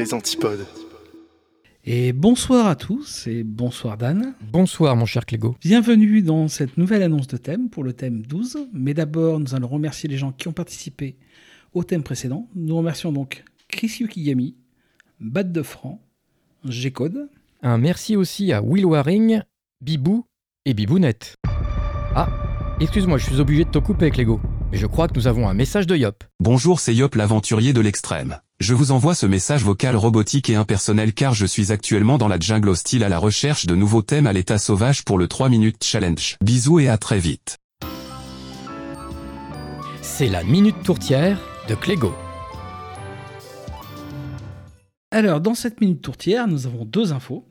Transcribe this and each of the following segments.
les antipodes. Et bonsoir à tous et bonsoir Dan. Bonsoir mon cher Clégo. Bienvenue dans cette nouvelle annonce de thème pour le thème 12. Mais d'abord, nous allons remercier les gens qui ont participé au thème précédent. Nous remercions donc Chris Yukigami, Bad de Franc, G-Code. Un merci aussi à Will Waring, Bibou et Bibounette. Ah, excuse-moi, je suis obligé de te couper Clégo. Mais je crois que nous avons un message de Yop. Bonjour, c'est Yop l'aventurier de l'extrême. Je vous envoie ce message vocal robotique et impersonnel car je suis actuellement dans la jungle hostile à la recherche de nouveaux thèmes à l'état sauvage pour le 3 minutes challenge. Bisous et à très vite. C'est la minute tourtière de Clégo. Alors, dans cette minute tourtière, nous avons deux infos.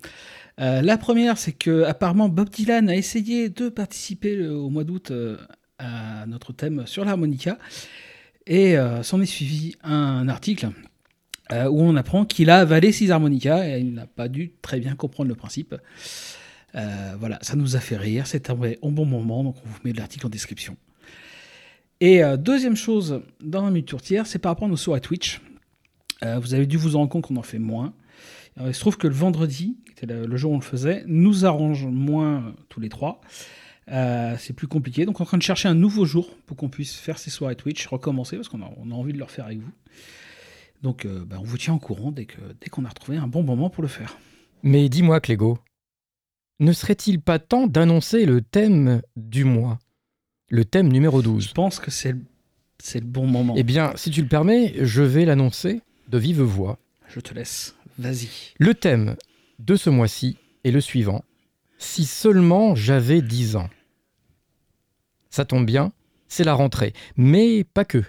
Euh, la première, c'est que apparemment Bob Dylan a essayé de participer euh, au mois d'août euh, à notre thème sur l'harmonica. Et euh, s'en est suivi un article euh, où on apprend qu'il a avalé six harmonicas et il n'a pas dû très bien comprendre le principe. Euh, voilà, ça nous a fait rire, c'est un, bon moment, donc on vous met l'article en description. Et euh, deuxième chose dans la minute tourtière, c'est par rapport à nos soirées Twitch. Vous avez dû vous en rendre compte qu'on en fait moins. Il se trouve que le vendredi, qui le, jour où on le faisait, nous arrange moins tous les trois. C'est plus compliqué. Donc on est en train de chercher un nouveau jour pour qu'on puisse faire ces soirées Twitch, recommencer, parce qu'on a, a envie de le refaire avec vous. Donc euh, bah, on vous tient au courant dès qu'on a retrouvé un bon moment pour le faire. Mais dis-moi Clégo, ne serait-il pas temps d'annoncer le thème du mois Le thème numéro Je 12 pense que c'est le bon moment. Eh bien, si tu le permets, je vais l'annoncer de vive voix. Je te laisse. Vas-y. Le thème de ce mois-ci est le suivant. Si seulement j'avais 10 ans. Ça tombe bien, c'est la rentrée. Mais pas que.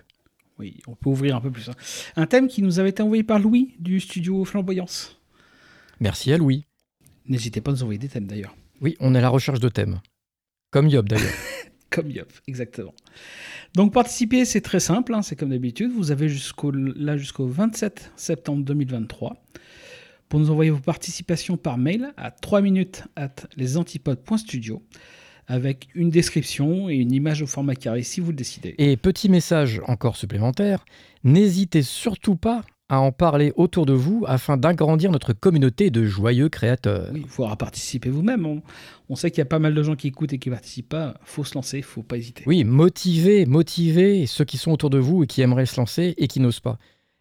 Oui, on peut ouvrir un peu plus. hein. Un thème qui nous avait été envoyé par Louis du studio Flamboyance. Merci à Louis. N'hésitez pas à nous envoyer des thèmes d'ailleurs. Oui, on est à la recherche de thèmes. Comme Yob d'ailleurs. Comme Yop, exactement. Donc participer, c'est très simple, hein, c'est comme d'habitude. Vous avez jusqu'au là jusqu'au 27 septembre 2023 pour nous envoyer vos participations par mail à 3 minutes at lesantipodes.studio avec une description et une image au format carré si vous le décidez. Et petit message encore supplémentaire, n'hésitez surtout pas à en parler autour de vous afin d'agrandir notre communauté de joyeux créateurs. Oui, il faudra participer vous-même. On, on sait qu'il y a pas mal de gens qui écoutent et qui participent pas. faut se lancer, faut pas hésiter. Oui, motivez, motivez ceux qui sont autour de vous et qui aimeraient se lancer et qui n'osent pas.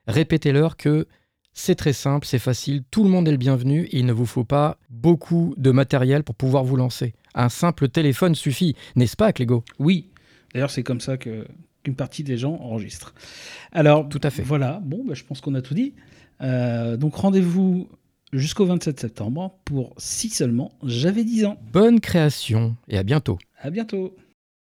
Répétez-leur que c'est très simple, c'est facile, tout le monde est le bienvenu et il ne vous faut pas beaucoup de matériel pour pouvoir vous lancer. Un simple téléphone suffit, n'est-ce pas, Clégo? Oui, d'ailleurs c'est comme ça que qu'une partie des gens enregistrent. Alors, Tout à fait. Voilà, bon, bah, je pense qu'on a tout dit. Euh, donc rendez-vous jusqu'au 27 septembre pour si seulement j'avais 10 ans. Bonne création et à bientôt. À bientôt.